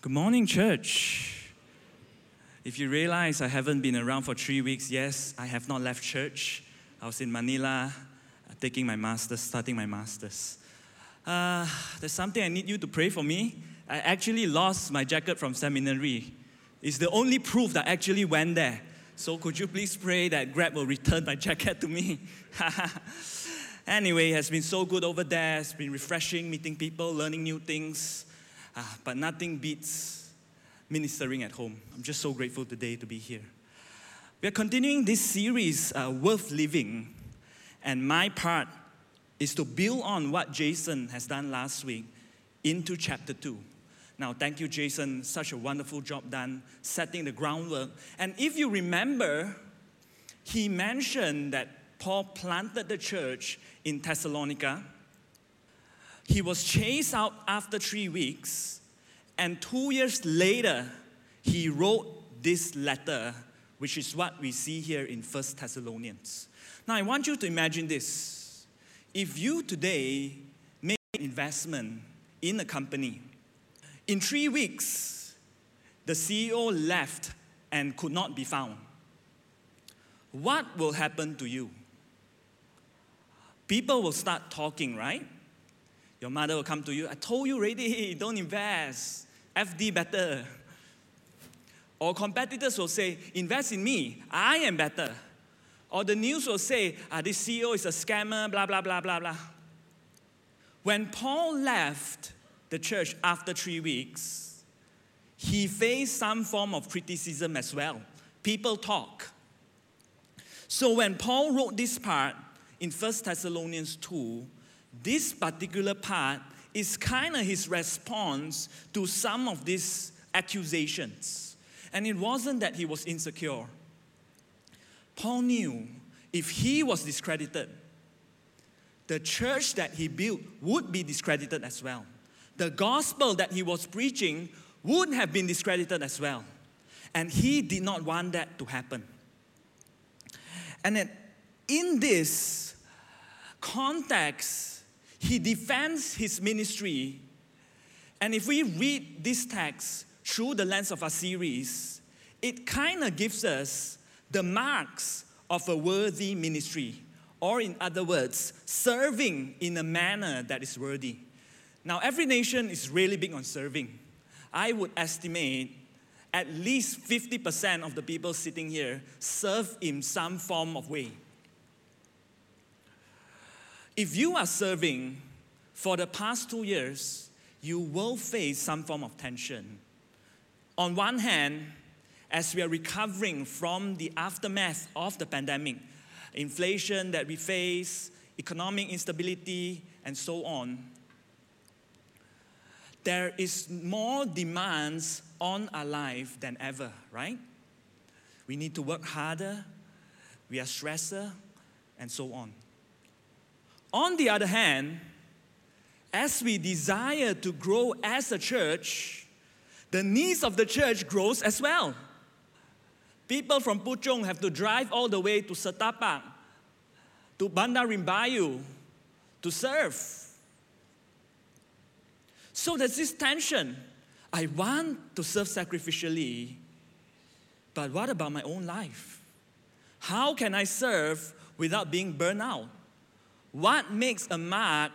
Good morning, church. If you realize I haven't been around for three weeks, yes, I have not left church. I was in Manila uh, taking my master's, starting my master's. Uh, there's something I need you to pray for me. I actually lost my jacket from seminary. It's the only proof that I actually went there. So could you please pray that Grab will return my jacket to me? anyway, it has been so good over there. It's been refreshing, meeting people, learning new things. Uh, but nothing beats ministering at home. I'm just so grateful today to be here. We are continuing this series, uh, Worth Living, and my part is to build on what Jason has done last week into chapter 2. Now, thank you, Jason. Such a wonderful job done setting the groundwork. And if you remember, he mentioned that Paul planted the church in Thessalonica. He was chased out after three weeks. And two years later, he wrote this letter, which is what we see here in First Thessalonians. Now, I want you to imagine this. If you today make an investment in a company, in three weeks, the CEO left and could not be found. What will happen to you? People will start talking, right? Your mother will come to you, I told you already, don't invest. FD better. Or competitors will say, invest in me, I am better. Or the news will say, ah, this CEO is a scammer, blah, blah, blah, blah, blah. When Paul left, the church after three weeks, he faced some form of criticism as well. People talk. So when Paul wrote this part in 1 Thessalonians 2, this particular part is kind of his response to some of these accusations. And it wasn't that he was insecure. Paul knew if he was discredited, the church that he built would be discredited as well the gospel that he was preaching would have been discredited as well. And he did not want that to happen. And in this context, he defends his ministry. And if we read this text through the lens of a series, it kind of gives us the marks of a worthy ministry, or in other words, serving in a manner that is worthy. Now, every nation is really big on serving. I would estimate at least 50% of the people sitting here serve in some form of way. If you are serving for the past two years, you will face some form of tension. On one hand, as we are recovering from the aftermath of the pandemic, inflation that we face, economic instability, and so on, there is more demands on our life than ever, right? We need to work harder, we are stressor, and so on. On the other hand, as we desire to grow as a church, the needs of the church grows as well. People from Puchong have to drive all the way to Setapak, to Bandar Rimbayu to serve. So there's this tension. I want to serve sacrificially, but what about my own life? How can I serve without being burned out? What makes a mark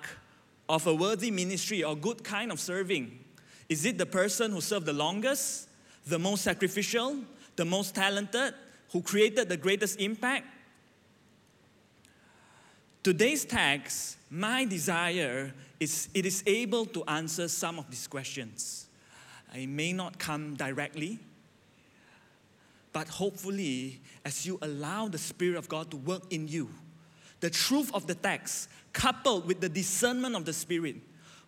of a worthy ministry or good kind of serving? Is it the person who served the longest, the most sacrificial, the most talented, who created the greatest impact? Today's text, my desire is it is able to answer some of these questions. It may not come directly, but hopefully, as you allow the Spirit of God to work in you, the truth of the text, coupled with the discernment of the Spirit,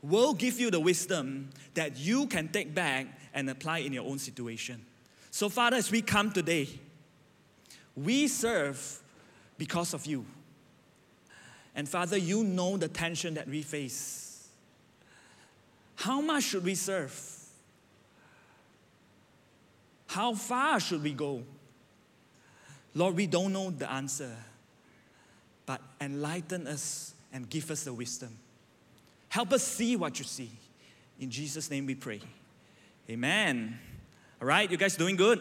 will give you the wisdom that you can take back and apply in your own situation. So, Father, as we come today, we serve because of you. And Father, you know the tension that we face. How much should we serve? How far should we go? Lord, we don't know the answer, but enlighten us and give us the wisdom. Help us see what you see. In Jesus' name we pray. Amen. All right, you guys doing good?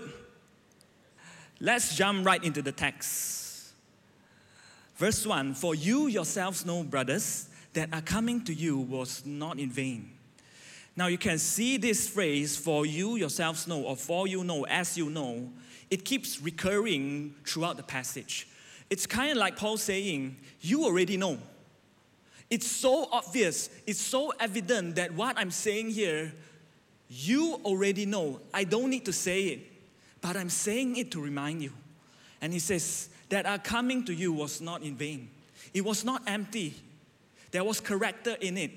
Let's jump right into the text. Verse 1 For you yourselves know, brothers, that are coming to you was not in vain. Now you can see this phrase, for you yourselves know, or for you know, as you know, it keeps recurring throughout the passage. It's kind of like Paul saying, You already know. It's so obvious, it's so evident that what I'm saying here, you already know. I don't need to say it, but I'm saying it to remind you. And he says, That our coming to you was not in vain, it was not empty. There was character in it,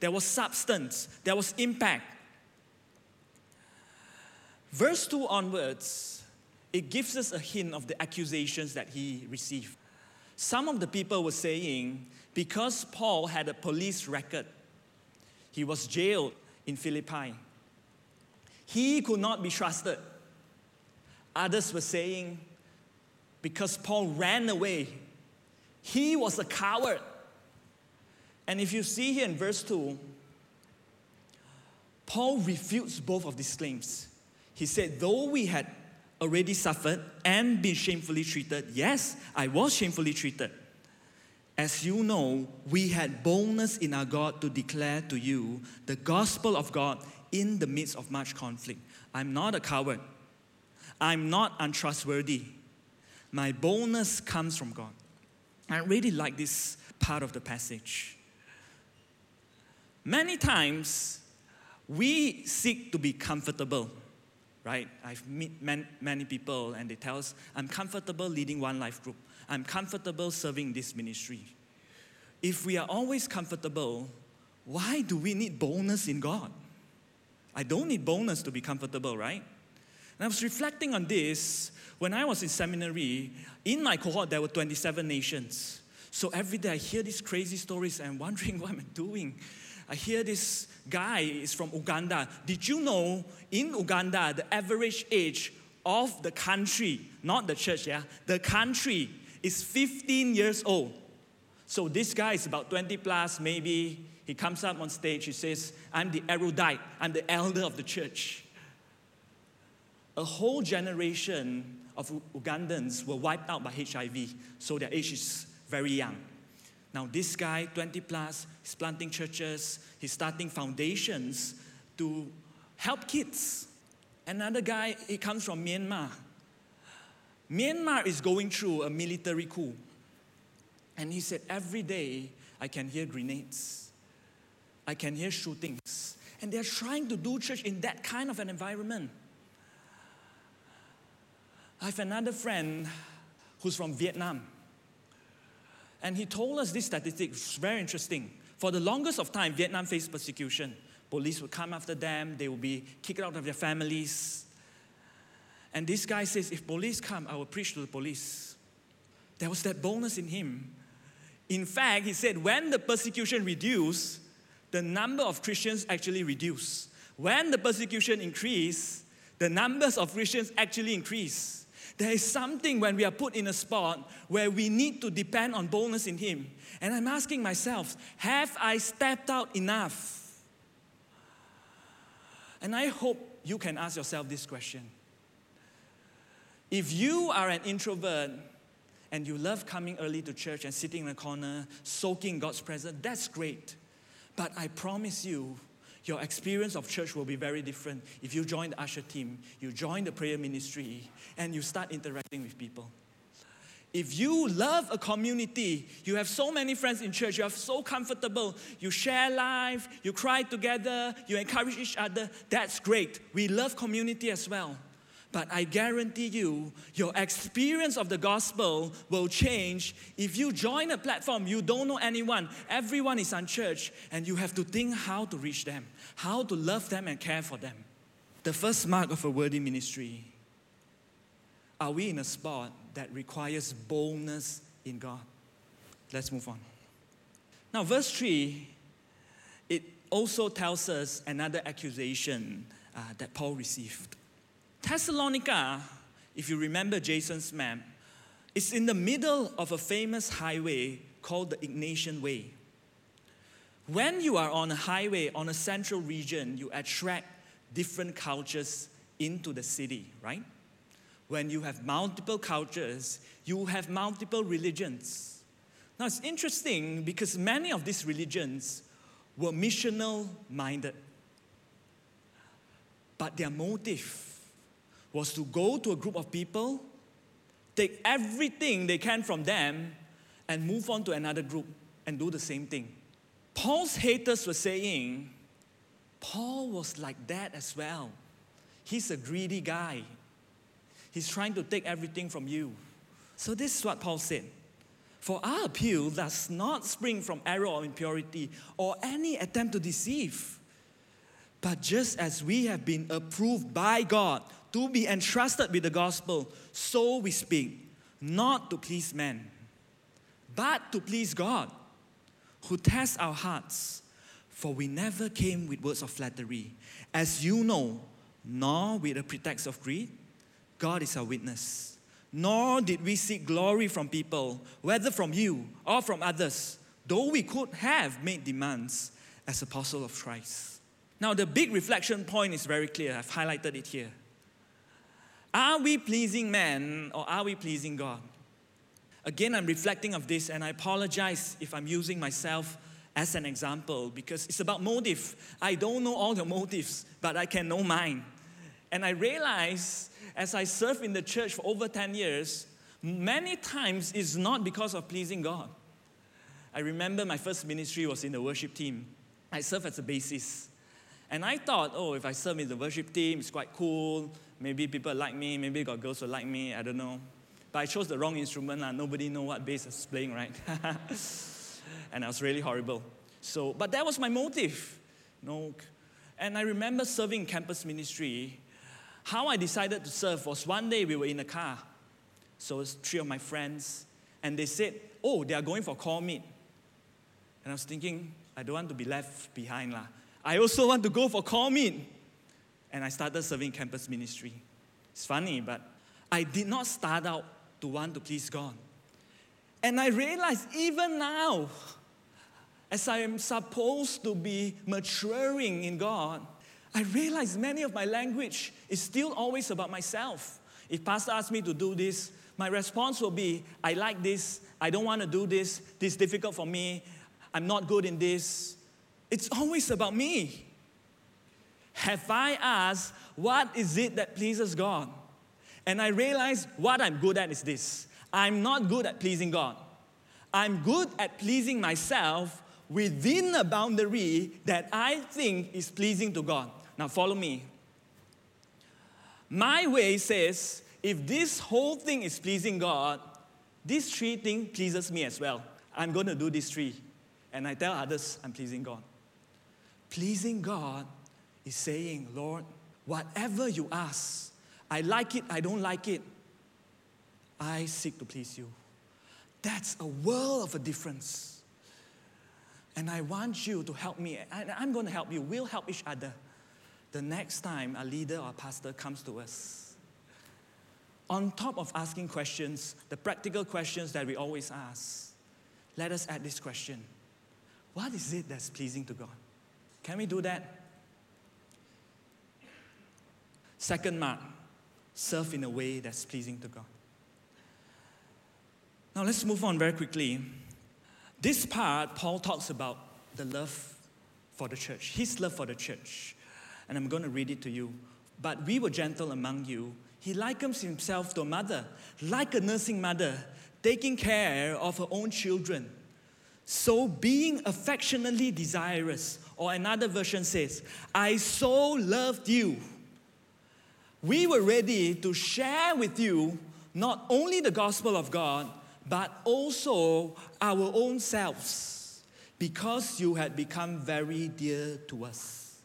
there was substance, there was impact. Verse 2 onwards, it gives us a hint of the accusations that he received. Some of the people were saying because Paul had a police record, he was jailed in Philippi. He could not be trusted. Others were saying because Paul ran away, he was a coward. And if you see here in verse 2, Paul refutes both of these claims. He said, Though we had already suffered and been shamefully treated. Yes, I was shamefully treated. As you know, we had boldness in our God to declare to you the gospel of God in the midst of much conflict. I'm not a coward. I'm not untrustworthy. My boldness comes from God. I really like this part of the passage. Many times, we seek to be comfortable right? I've met man, many people and they tell us, I'm comfortable leading one life group. I'm comfortable serving this ministry. If we are always comfortable, why do we need boldness in God? I don't need boldness to be comfortable, right? And I was reflecting on this when I was in seminary. In my cohort, there were 27 nations. So every day I hear these crazy stories and wondering what am I doing? I hear this guy is from Uganda. Did you know in Uganda, the average age of the country, not the church, yeah, the country is 15 years old. So this guy is about 20 plus, maybe. He comes up on stage, he says, I'm the erudite, I'm the elder of the church. A whole generation of Ugandans were wiped out by HIV, so their age is very young. Now, this guy, 20 plus, he's planting churches, he's starting foundations to help kids. Another guy, he comes from Myanmar. Myanmar is going through a military coup. And he said, Every day I can hear grenades, I can hear shootings. And they're trying to do church in that kind of an environment. I have another friend who's from Vietnam. And he told us this statistic, it's very interesting. For the longest of time, Vietnam faced persecution. Police would come after them, they would be kicked out of their families. And this guy says, if police come, I will preach to the police. There was that boldness in him. In fact, he said, when the persecution reduced, the number of Christians actually reduced. When the persecution increased, the numbers of Christians actually increased. There is something when we are put in a spot where we need to depend on boldness in Him. And I'm asking myself, have I stepped out enough? And I hope you can ask yourself this question. If you are an introvert and you love coming early to church and sitting in a corner, soaking God's presence, that's great. But I promise you, your experience of church will be very different if you join the usher team, you join the prayer ministry, and you start interacting with people. If you love a community, you have so many friends in church, you are so comfortable, you share life, you cry together, you encourage each other, that's great. We love community as well. But I guarantee you, your experience of the gospel will change if you join a platform, you don't know anyone, everyone is unchurched, and you have to think how to reach them, how to love them and care for them. The first mark of a worthy ministry are we in a spot that requires boldness in God? Let's move on. Now, verse 3, it also tells us another accusation uh, that Paul received. Thessalonica, if you remember Jason's map, is in the middle of a famous highway called the Egnatian Way. When you are on a highway on a central region, you attract different cultures into the city, right? When you have multiple cultures, you have multiple religions. Now it's interesting because many of these religions were missional minded. But their motive was to go to a group of people, take everything they can from them, and move on to another group and do the same thing. Paul's haters were saying, Paul was like that as well. He's a greedy guy. He's trying to take everything from you. So, this is what Paul said. For our appeal does not spring from error or impurity or any attempt to deceive. But just as we have been approved by God to be entrusted with the gospel, so we speak, not to please men, but to please God, who tests our hearts. For we never came with words of flattery, as you know, nor with a pretext of greed. God is our witness. Nor did we seek glory from people, whether from you or from others, though we could have made demands as apostle of Christ. Now, the big reflection point is very clear. I've highlighted it here. Are we pleasing man or are we pleasing God? Again, I'm reflecting of this and I apologize if I'm using myself as an example because it's about motive. I don't know all the motives, but I can know mine. And I realize as I serve in the church for over 10 years, many times it's not because of pleasing God. I remember my first ministry was in the worship team. I served as a bassist. And I thought, oh, if I serve in the worship team, it's quite cool. Maybe people like me, maybe got girls who like me, I don't know. But I chose the wrong instrument, lah. nobody know what bass I was playing, right? and I was really horrible. So, but that was my motive. No. And I remember serving campus ministry. How I decided to serve was one day we were in a car. So it's three of my friends, and they said, Oh, they are going for call meet. And I was thinking, I don't want to be left behind. lah. I also want to go for call meet. And I started serving campus ministry. It's funny, but I did not start out to want to please God. And I realized even now, as I am supposed to be maturing in God, I realize many of my language is still always about myself. If pastor asks me to do this, my response will be, I like this, I don't want to do this, this is difficult for me, I'm not good in this. It's always about me. Have I asked, what is it that pleases God? And I realized what I'm good at is this I'm not good at pleasing God. I'm good at pleasing myself within a boundary that I think is pleasing to God. Now, follow me. My way says if this whole thing is pleasing God, this tree thing pleases me as well. I'm going to do this tree. And I tell others I'm pleasing God. Pleasing God is saying, Lord, whatever you ask, I like it, I don't like it, I seek to please you. That's a world of a difference. And I want you to help me, and I'm going to help you. We'll help each other the next time a leader or a pastor comes to us. On top of asking questions, the practical questions that we always ask, let us add this question What is it that's pleasing to God? Can we do that? Second mark, serve in a way that's pleasing to God. Now let's move on very quickly. This part, Paul talks about the love for the church, his love for the church. And I'm going to read it to you. But we were gentle among you. He likens himself to a mother, like a nursing mother, taking care of her own children. So, being affectionately desirous, or another version says, I so loved you. We were ready to share with you not only the gospel of God, but also our own selves, because you had become very dear to us.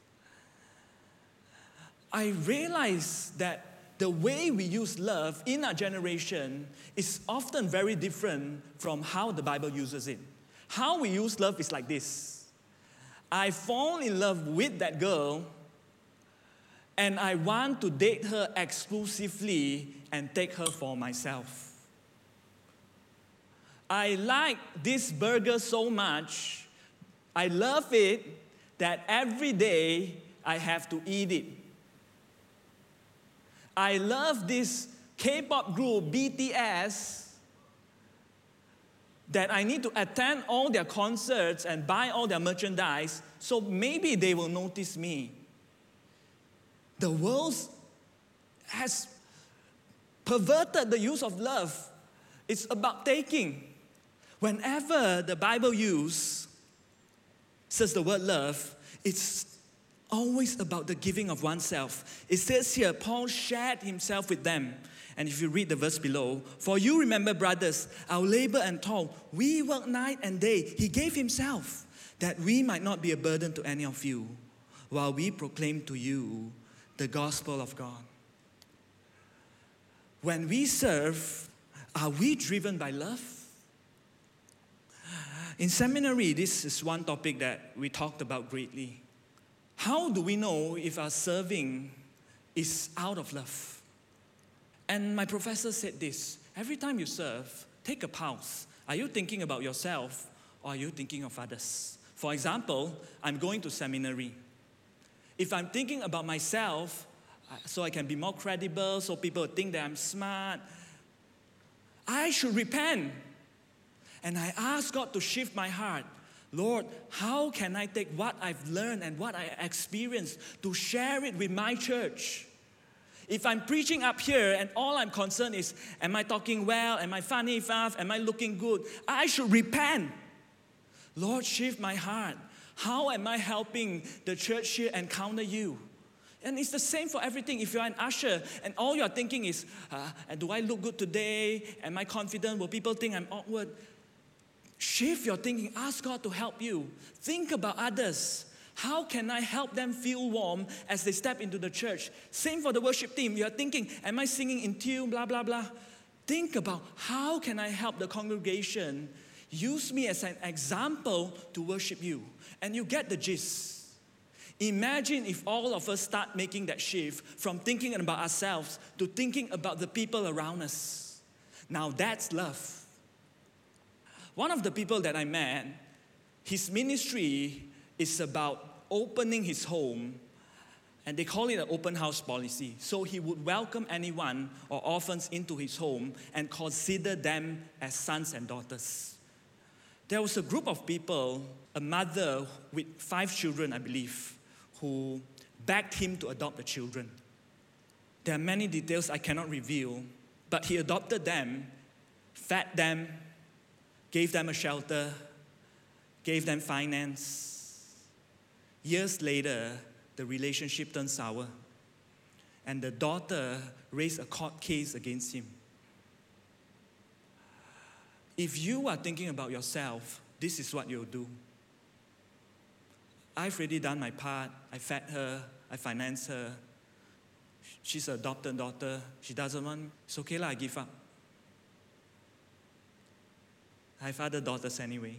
I realize that the way we use love in our generation is often very different from how the Bible uses it. How we use love is like this I fall in love with that girl, and I want to date her exclusively and take her for myself. I like this burger so much, I love it that every day I have to eat it. I love this K pop group BTS that I need to attend all their concerts and buy all their merchandise, so maybe they will notice me. The world has perverted the use of love. It's about taking. Whenever the Bible uses says the word love, it's always about the giving of oneself. It says here, Paul shared himself with them. And if you read the verse below, for you remember, brothers, our labor and toil, we work night and day. He gave himself that we might not be a burden to any of you while we proclaim to you the gospel of God. When we serve, are we driven by love? In seminary, this is one topic that we talked about greatly. How do we know if our serving is out of love? And my professor said this every time you serve, take a pause. Are you thinking about yourself or are you thinking of others? For example, I'm going to seminary. If I'm thinking about myself, uh, so I can be more credible, so people think that I'm smart, I should repent. And I ask God to shift my heart. Lord, how can I take what I've learned and what I experienced to share it with my church? If I'm preaching up here and all I'm concerned is, am I talking well? Am I funny enough? Am I looking good? I should repent. Lord, shift my heart. How am I helping the church here encounter you? And it's the same for everything. If you're an usher and all you're thinking is, uh, do I look good today? Am I confident? Will people think I'm awkward? Shift your thinking. Ask God to help you. Think about others. How can I help them feel warm as they step into the church? Same for the worship team. You're thinking, am I singing in tune, blah, blah, blah. Think about how can I help the congregation use me as an example to worship you. And you get the gist. Imagine if all of us start making that shift from thinking about ourselves to thinking about the people around us. Now that's love. One of the people that I met, his ministry is about opening his home, and they call it an open house policy. So he would welcome anyone or orphans into his home and consider them as sons and daughters. There was a group of people, a mother with five children, I believe, who begged him to adopt the children. There are many details I cannot reveal, but he adopted them, fed them, gave them a shelter, gave them finance, Years later, the relationship turned sour, and the daughter raised a court case against him. If you are thinking about yourself, this is what you'll do. I've already done my part. I fed her, I financed her. She's an adopted daughter. She doesn't want, it's okay, lah, I give up. I have other daughters anyway.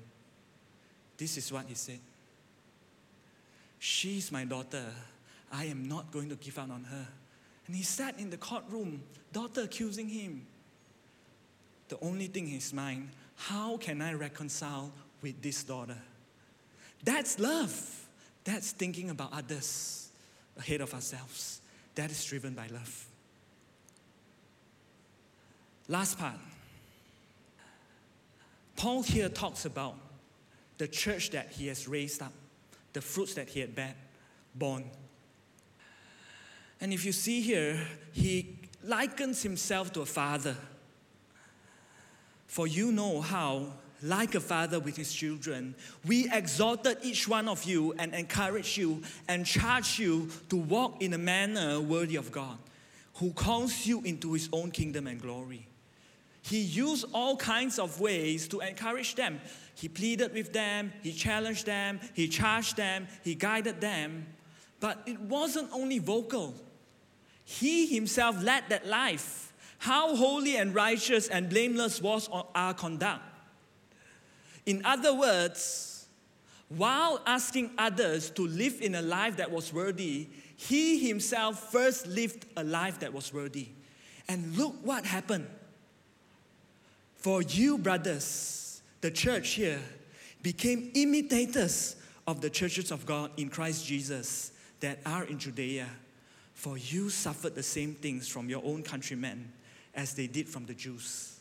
This is what he said. She's my daughter. I am not going to give up on her. And he sat in the courtroom, daughter accusing him. The only thing in his mind, how can I reconcile with this daughter? That's love. That's thinking about others ahead of ourselves. That is driven by love. Last part. Paul here talks about the church that he has raised up the fruits that he had borne. And if you see here, he likens himself to a father. For you know how, like a father with his children, we exhorted each one of you and encouraged you and charged you to walk in a manner worthy of God, who calls you into his own kingdom and glory. He used all kinds of ways to encourage them. He pleaded with them, he challenged them, he charged them, he guided them. But it wasn't only vocal, he himself led that life. How holy and righteous and blameless was our conduct. In other words, while asking others to live in a life that was worthy, he himself first lived a life that was worthy. And look what happened. For you, brothers, the church here became imitators of the churches of God in Christ Jesus that are in Judea. For you suffered the same things from your own countrymen as they did from the Jews.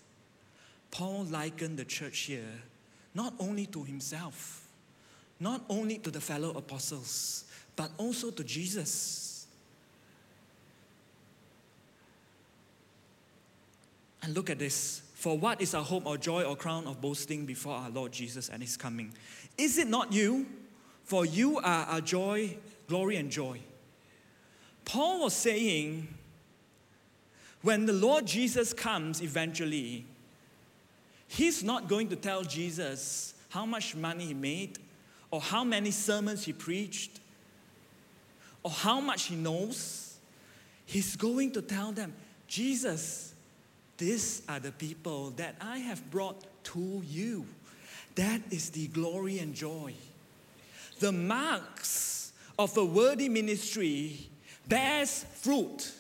Paul likened the church here not only to himself, not only to the fellow apostles, but also to Jesus. And look at this. For what is our hope or joy or crown of boasting before our Lord Jesus and his coming? Is it not you? For you are our joy, glory, and joy. Paul was saying, when the Lord Jesus comes eventually, he's not going to tell Jesus how much money he made, or how many sermons he preached, or how much he knows. He's going to tell them, Jesus, these are the people that I have brought to you. That is the glory and joy. The marks of a worthy ministry bears fruit.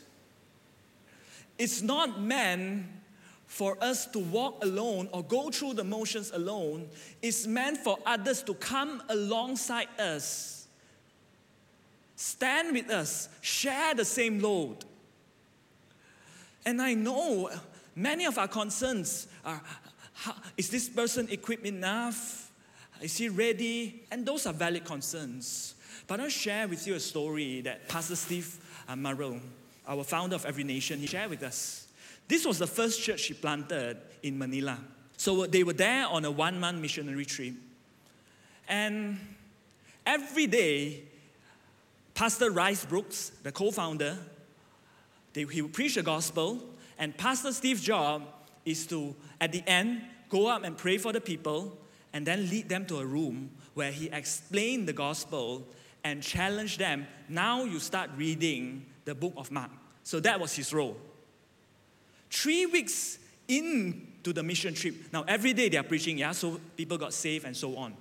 It's not meant for us to walk alone or go through the motions alone. It's meant for others to come alongside us, stand with us, share the same load. And I know many of our concerns are is this person equipped enough? Is he ready? And those are valid concerns. But I'll share with you a story that Pastor Steve uh, Murrell, our founder of Every Nation, he shared with us. This was the first church he planted in Manila. So uh, they were there on a one month missionary trip. And every day, Pastor Rice Brooks, the co founder, he would preach the gospel, and Pastor Steve's job is to, at the end, go up and pray for the people and then lead them to a room where he explained the gospel and challenged them. Now you start reading the book of Mark. So that was his role. Three weeks into the mission trip, now every day they are preaching, yeah, so people got saved and so on.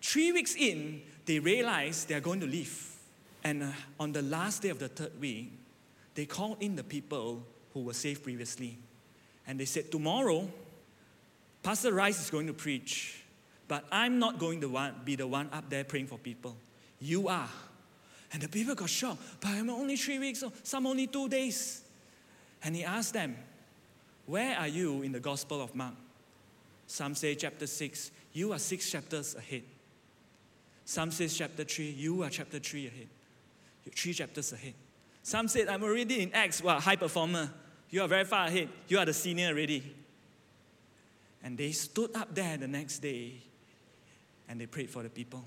Three weeks in, they realized they are going to leave. And uh, on the last day of the third week, they called in the people who were saved previously. And they said, Tomorrow, Pastor Rice is going to preach, but I'm not going to one, be the one up there praying for people. You are. And the people got shocked. But I'm only three weeks, some only two days. And he asked them, Where are you in the Gospel of Mark? Some say chapter 6, you are six chapters ahead. Some say chapter 3, you are chapter 3 ahead. You're three chapters ahead. Some said, I'm already in Acts, Well, high performer. You are very far ahead. You are the senior already. And they stood up there the next day and they prayed for the people.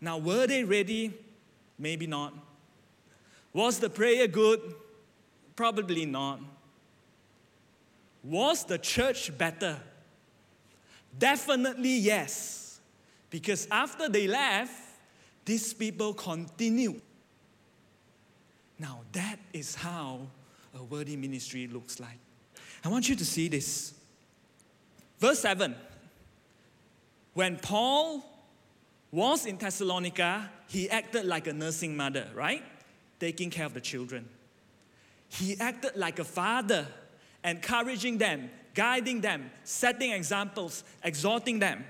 Now, were they ready? Maybe not. Was the prayer good? Probably not. Was the church better? Definitely yes. Because after they left, these people continued. Now, that is how a worthy ministry looks like. I want you to see this. Verse 7 When Paul was in Thessalonica, he acted like a nursing mother, right? Taking care of the children. He acted like a father, encouraging them, guiding them, setting examples, exhorting them.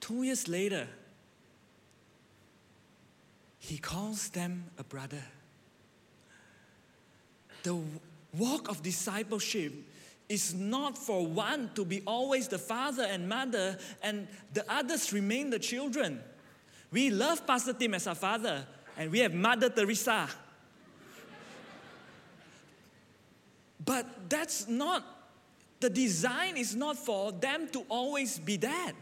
Two years later, he calls them a brother. The walk of discipleship is not for one to be always the father and mother and the others remain the children. We love Pastor Tim as our father and we have Mother Teresa. but that's not, the design is not for them to always be that.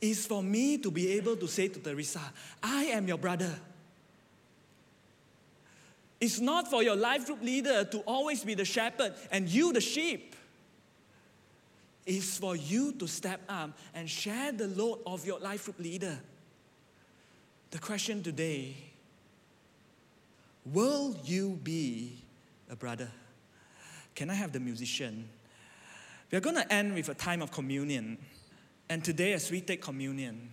It's for me to be able to say to Teresa, I am your brother. It's not for your life group leader to always be the shepherd and you the sheep. It's for you to step up and share the load of your life group leader. The question today Will you be a brother? Can I have the musician? We're going to end with a time of communion. And today, as we take communion,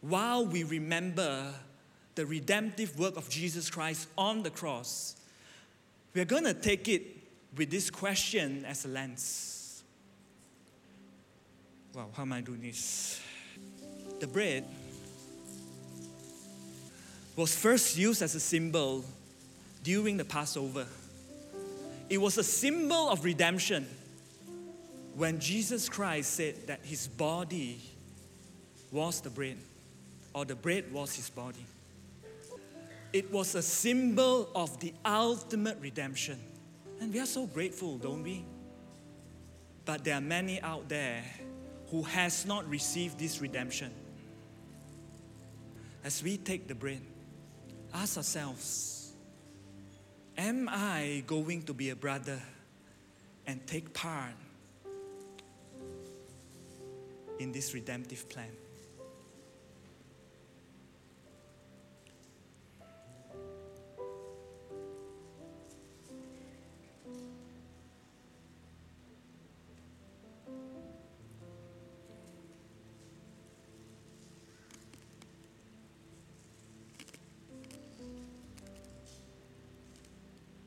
while we remember the redemptive work of Jesus Christ on the cross, we're going to take it with this question as a lens. Wow, how am I doing this? The bread, was first used as a symbol during the Passover. It was a symbol of redemption when Jesus Christ said that his body was the bread, or the bread was his body. It was a symbol of the ultimate redemption. And we are so grateful, don't we? But there are many out there who has not received this redemption. As we take the bread, ask ourselves, am I going to be a brother and take part in this redemptive plan?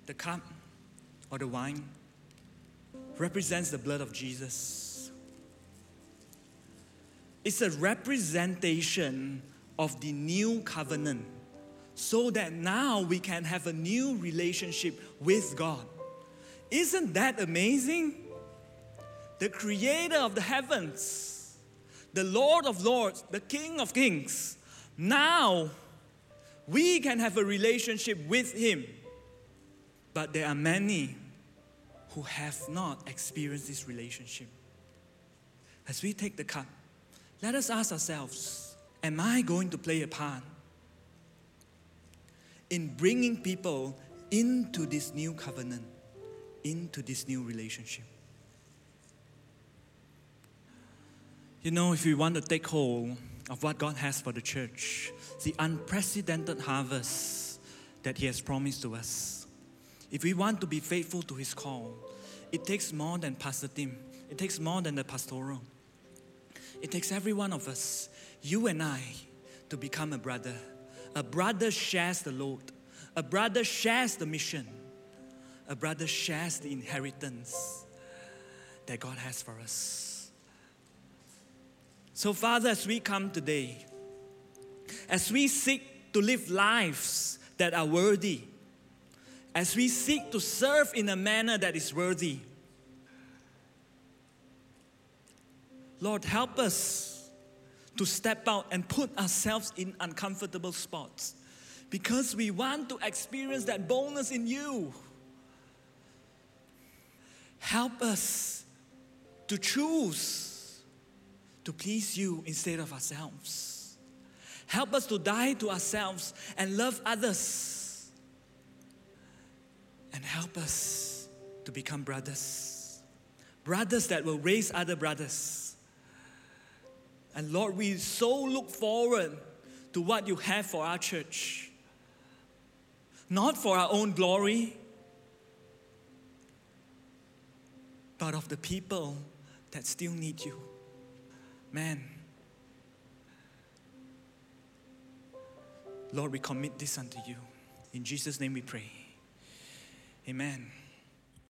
The cup or the wine represents the blood of Jesus. It's a representation of the new covenant so that now we can have a new relationship with God. Isn't that amazing? The creator of the heavens, the Lord of lords, the King of kings. Now we can have a relationship with Him. But there are many who have not experienced this relationship. As we take the cup, let us ask ourselves Am I going to play a part in bringing people into this new covenant, into this new relationship? You know, if we want to take hold of what God has for the church, the unprecedented harvest that He has promised to us, if we want to be faithful to His call, it takes more than Pastor Tim, it takes more than the pastoral. It takes every one of us, you and I, to become a brother. A brother shares the load, a brother shares the mission, a brother shares the inheritance that God has for us. So, Father, as we come today, as we seek to live lives that are worthy, as we seek to serve in a manner that is worthy. Lord, help us to step out and put ourselves in uncomfortable spots because we want to experience that boldness in you. Help us to choose to please you instead of ourselves. Help us to die to ourselves and love others and help us to become brothers. Brothers that will raise other brothers. And Lord, we so look forward to what you have for our church. Not for our own glory, but of the people that still need you. Man. Lord, we commit this unto you. In Jesus' name we pray. Amen.